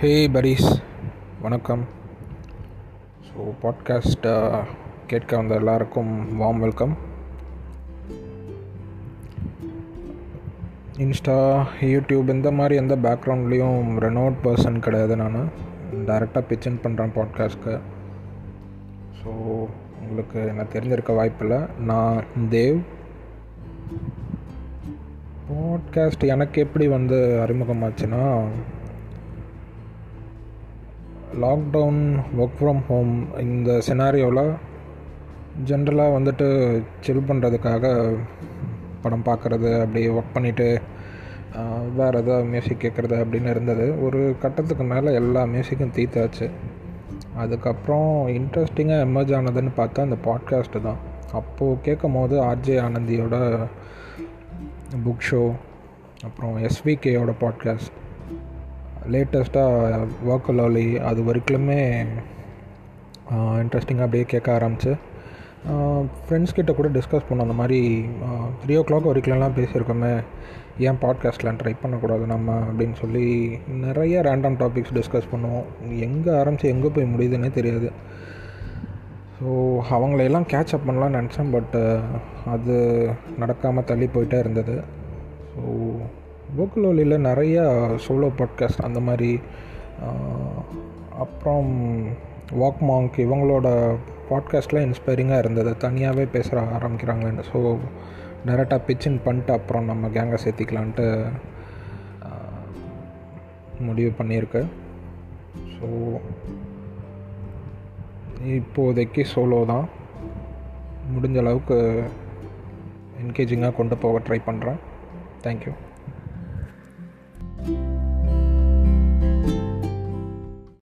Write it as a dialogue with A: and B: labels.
A: ஹே பரீஸ் வணக்கம். ஸோ பாட்காஸ்ட்டை uh, கேட்க வந்த எல்லாருக்கும் வாம் வெல்கம் இன்ஸ்டா யூடியூப் இந்த மாதிரி எந்த பேக்ரவுண்ட்லேயும் ரெனோட் பர்சன் கிடையாது நான். டைரெக்டாக பிச்சன் பண்ணுறேன் பாட்காஸ்ட்க்கு ஸோ உங்களுக்கு என்ன தெரிஞ்சிருக்க வாய்ப்பில்லை. நான் தேவ். பாட்காஸ்ட் எனக்கு எப்படி வந்து அறிமுகமாச்சுன்னா லாக்டவுன் ஒர்க் ஃப்ரம் ஹோம் இந்த சினாரியோவில் ஜென்ரலாக வந்துட்டு சில் பண்ணுறதுக்காக படம் பார்க்குறது அப்படி ஒர்க் பண்ணிவிட்டு வேறு எதாவது மியூசிக் கேட்குறது அப்படின்னு இருந்தது. ஒரு கட்டத்துக்கு மேலே எல்லா மியூசிக்கும் தீத்தாச்சு அதுக்கப்புறம் இன்ட்ரெஸ்டிங்காக எமர்ஜ் ஆனதுன்னு பார்த்தா அந்த பாட்காஸ்ட்டு தான். அப்போது கேட்கும் போது ஆர்ஜே ஆனந்தியோட புக் ஷோ அப்புறம் எஸ்விகேயோட பாட்காஸ்ட் லேட்டஸ்ட்டாக வாக்கலாலி அது வரைக்குமே இன்ட்ரெஸ்டிங்காக அப்படியே கேட்க ஆரம்பிச்சு. ஃப்ரெண்ட்ஸ் கிட்ட கூட டிஸ்கஸ் பண்ணோம் அந்த மாதிரி த்ரீ ஓ கிளாக் வரைக்கும்லாம் பேசியிருக்கோமே ஏன் பாட்காஸ்ட்லாம் ட்ரை பண்ணக்கூடாது நம்ம அப்படின்னு சொல்லி நிறைய ரேண்டம் டாபிக்ஸ் டிஸ்கஸ் பண்ணுவோம். எங்கே ஆரம்பித்து எங்கே போய் முடியுதுன்னே தெரியாது. ஸோ அவங்களையெல்லாம் கேட்ச் அப் பண்ணலாம்னு நினச்சேன் பட் அது நடக்காமல் தள்ளி போயிட்டே இருந்தது. ஸோ போக்குலோலியில் நிறையா சோலோ பாட்காஸ்ட் அந்த மாதிரி அப்புறம் வாக் மாங்க் இவங்களோட பாட்காஸ்ட்லாம் இன்ஸ்பைரிங்காக இருந்தது. தனியாகவே பேசுகிற ஆரம்பிக்கிறாங்கன்னு ஸோ டேரெக்டாக பிச்சின் பண்ணிட்டு அப்புறம் நம்ம கேங்கை சேர்த்திக்கலான்ட்டு முடிவு பண்ணியிருக்கு. ஸோ இப்போதைக்கு சோலோ தான். முடிஞ்ச அளவுக்கு என்கேஜிங்காக கொண்டு போக ட்ரை பண்ணுறேன் தேங்க்யூ